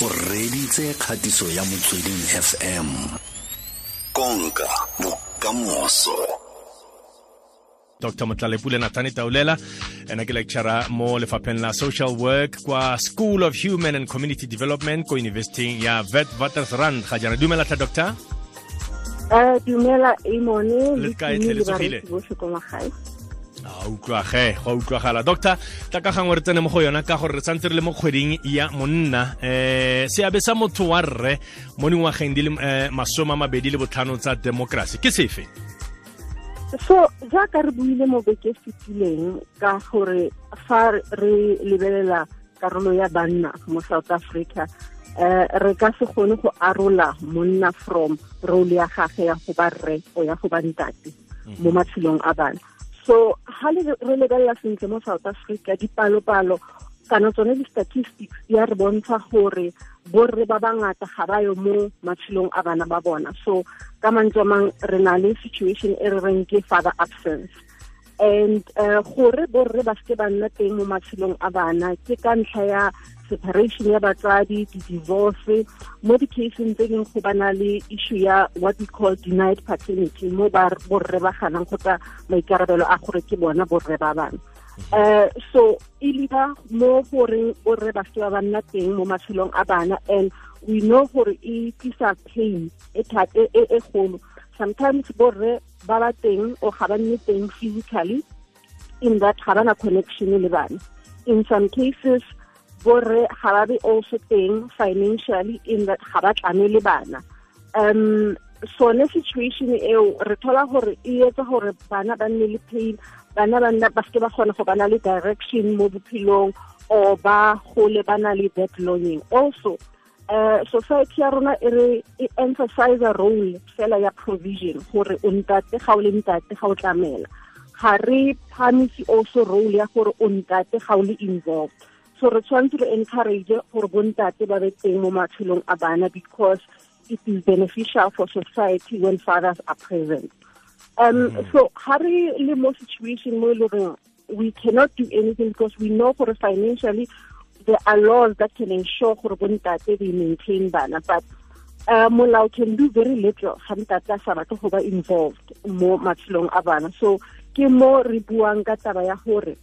o reditse kgatiso ya motsweding fm konka bokamoso. Dr motlalepule nathane taulela ena ke lecturer mo lefapheng la social work kwa school of human and community development ko universiting ya vet watersrand ga jana dumela tla doctor? Uh, dumela Amone Le kae, le tsogile? botlhe ko magae a utlwa ge go a utlwagala doctor tla ka gangwe re tsene mo go yona ka gore re santse re le mo kgweding ya monna eh seabe sa motho wa rre mo dingwageng di le eh, masome a mabedi le botlhano tsa democracy ke sefe so jaaka re buile mo beke fetileng ka gore fa re lebelela karolo ya banna mo south africa eh re ka se kgone go arola monna from role ya gage ya go ba rre o ya go ba ntate mo matshelong a bana so ha le re lebelela sentle mo south africa dipalo-palo kana tsone di-statistics di a re bontsha gore borre ba bangata ga ba yo mo matshelong a bana ba bona. So ka mantswe mang re na le situation e re reng ke father absence. And eh, gore borre ba seke ba nna teng mo matshelong a bana ke ka ntlha ya separation ya batsadi di-divorce mo di-caseng tse go bana le issue ya what we call denied paternity mo borre ba ganang kgotsa maikarabelo a gore ke bona borre ba uh, so e leader mo goreng borre ba seke ba ba nna teng mo matshelong a bana and we know gore e tlisa pain e thata e e- e golo sometimes borre ba ba teng o ga ba nne teng physically in that ga bana connection le bana. In some cases borre ga ba be also teng financially in that ga ba tlame le bana. Um sone situation eo re thola gore e etsa gore bana ba nne le pain bana ba nna ba seke ba kgona go bana le direction mo bophelong or ba gole ba na le that longing also uh, society ya rona e re e emphasize role fela ya provision gore o ntate ga o le ntate ga o tlamela. Ga re phamise also role ya gore o ntate ga o le involved so re tshwanetse re encourage gore bontate ba be teng mo matshelong a bana because it is beneficial for society when fathers are present. Um so ha re le mo situation mo e we cannot do anything because we know gore financially there are laws that can ensure gore bontate they maintain bana but uh, molao can do very little ga ntate a sa batle go ba involved mo matshelong a bana. So ke mo re buang ka taba ya gore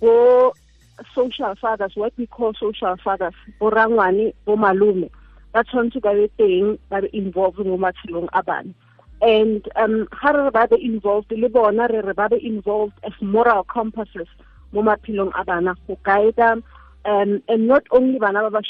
bo social fathers what we call social fathers bo rangwane bo malome ba tshwanetse ba be teng ba be involved mo matshelong a and um be involved le bona re involved as moral compasses mo maphelong a um and not only bana ba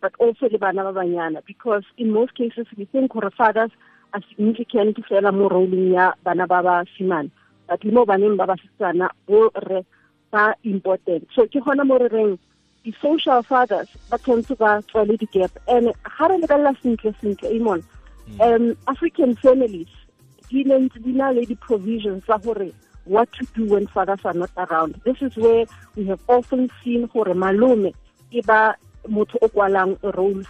but also le bana ba banyana. Because in most cases we think gore fathers are significant fela mo roleng ya bana but le mo baneng ba basetsana re ba important. So ke gona mo re reng di-social fathers ba tshwanetse ba tswale di-gap. And ga re lebelela sentle sentle amon um african families di ne ntse di na le di-provisions tsa gore what to do when fathers are not around. This is where we have often seen gore malome e ba motho o kwalang role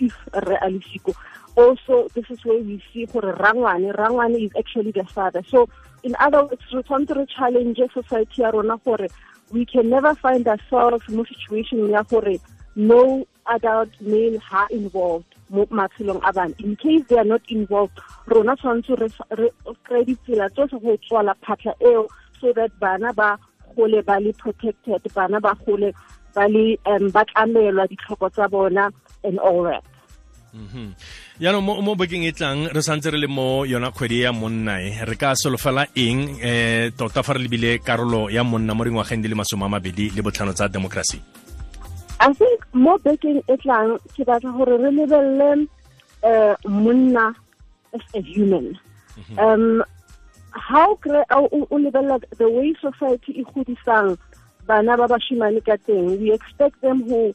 if re a le siko also this is where we see gore rangwane. Rangwane is actually the father. So in other words re tshwanetse challenge society we can never find ourselves mo situation ya gore no adult male ha involved mo matshelong a in case they are not involved rona tshwanetse re kry ditsela tsotlhe go tswala phatlha eo so that bana ba gole ba le protected bana ba gole ba ba tlamelwa ditlhoko tsa bona and all that. Yaanong mo, mo bekeng e tlang re santse re le mo yona kgwedi ya monna e. Re ka solofela eng eh tota fa re lebile karolo ya monna mo dingwageng di le masome a mabedi le botlhano tsa democracy? I think mo bekeng e tlang ke batla gore re lebelele um monna as a human. Um how o lebelela the way society e godisang bana ba bashimane ka teng we expect them who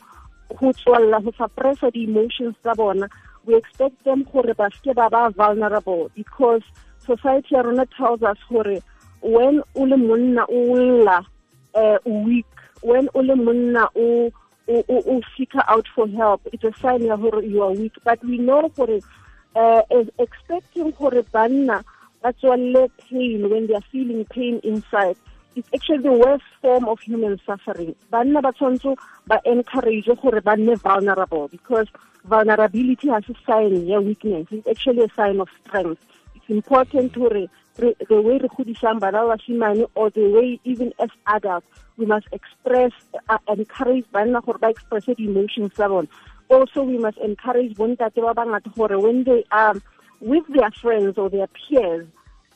go tswalla go suppressa di-emotions tsa bona we expect them gore ba seke ba ba vulnerable because society ya rona tells us gore when o le monna o lla uh, weak when o le monna o o seek out for help it's a sign ya gore you are weak. But we know gore uh, expecting gore banna ba tswalle pain when they are feeling pain inside it's actually the worst form of human suffering banna ba tshwanetse ba encourage gore ba nne vulnerable because vulnerability has a sign ya weakness. It's actually a sign of strength. It's important to the way re godisang bana ba bashimane or the way even as adults we must express uh, encourage banna gore ba express the emotions tsa bone also we must encourage bontate ba bangata gore when they are with their friends or their peers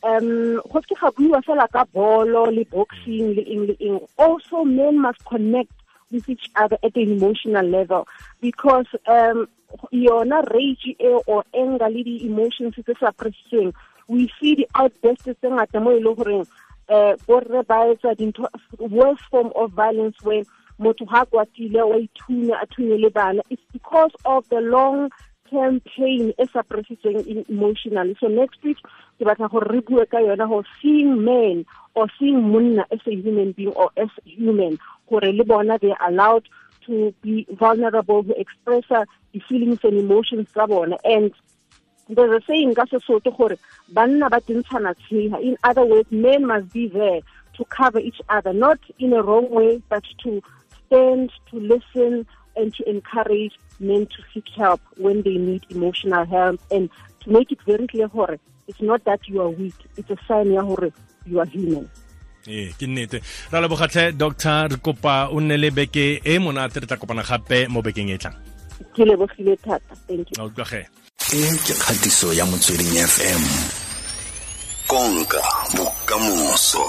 um go ke ga buiwa fela ka bolo le boxing le eng le eng. Also men must connect with each other at an emotional level because um yona rage e or anger le di-emotions tse sa pressing we see the outbursts tse ngata mo e le goreng um borre ba etsa dintho worst form of violence where motho ga kwatile wa ithunya a thunye le bana. It's because of the long campaign e suppressitsweng emotionally so next week ke batla gore re bue ka yona go seeing men or seeing monna as a human being or as human gore le bona they allowed to be vulnerable to express the feelings and emotions tsa bona. And there's a saying ka sesotho gore banna ba tentshana tsheha. In other words men must be there to cover each other not in a wrong way but to stand to listen and to encourage men to seek help when they need emotional help. And to make it very clear gore it's not that you are weak. It's a sign ya gore you are human. Ee ke nnete. Ra lebogatlhe doctor re kopa o nne le beke e monate re tla kopana gape mo bekeng e tlang. Ke lebogile thata. Thank you. Utlwage e ke kgatiso ya motsweding fm konka bokamoso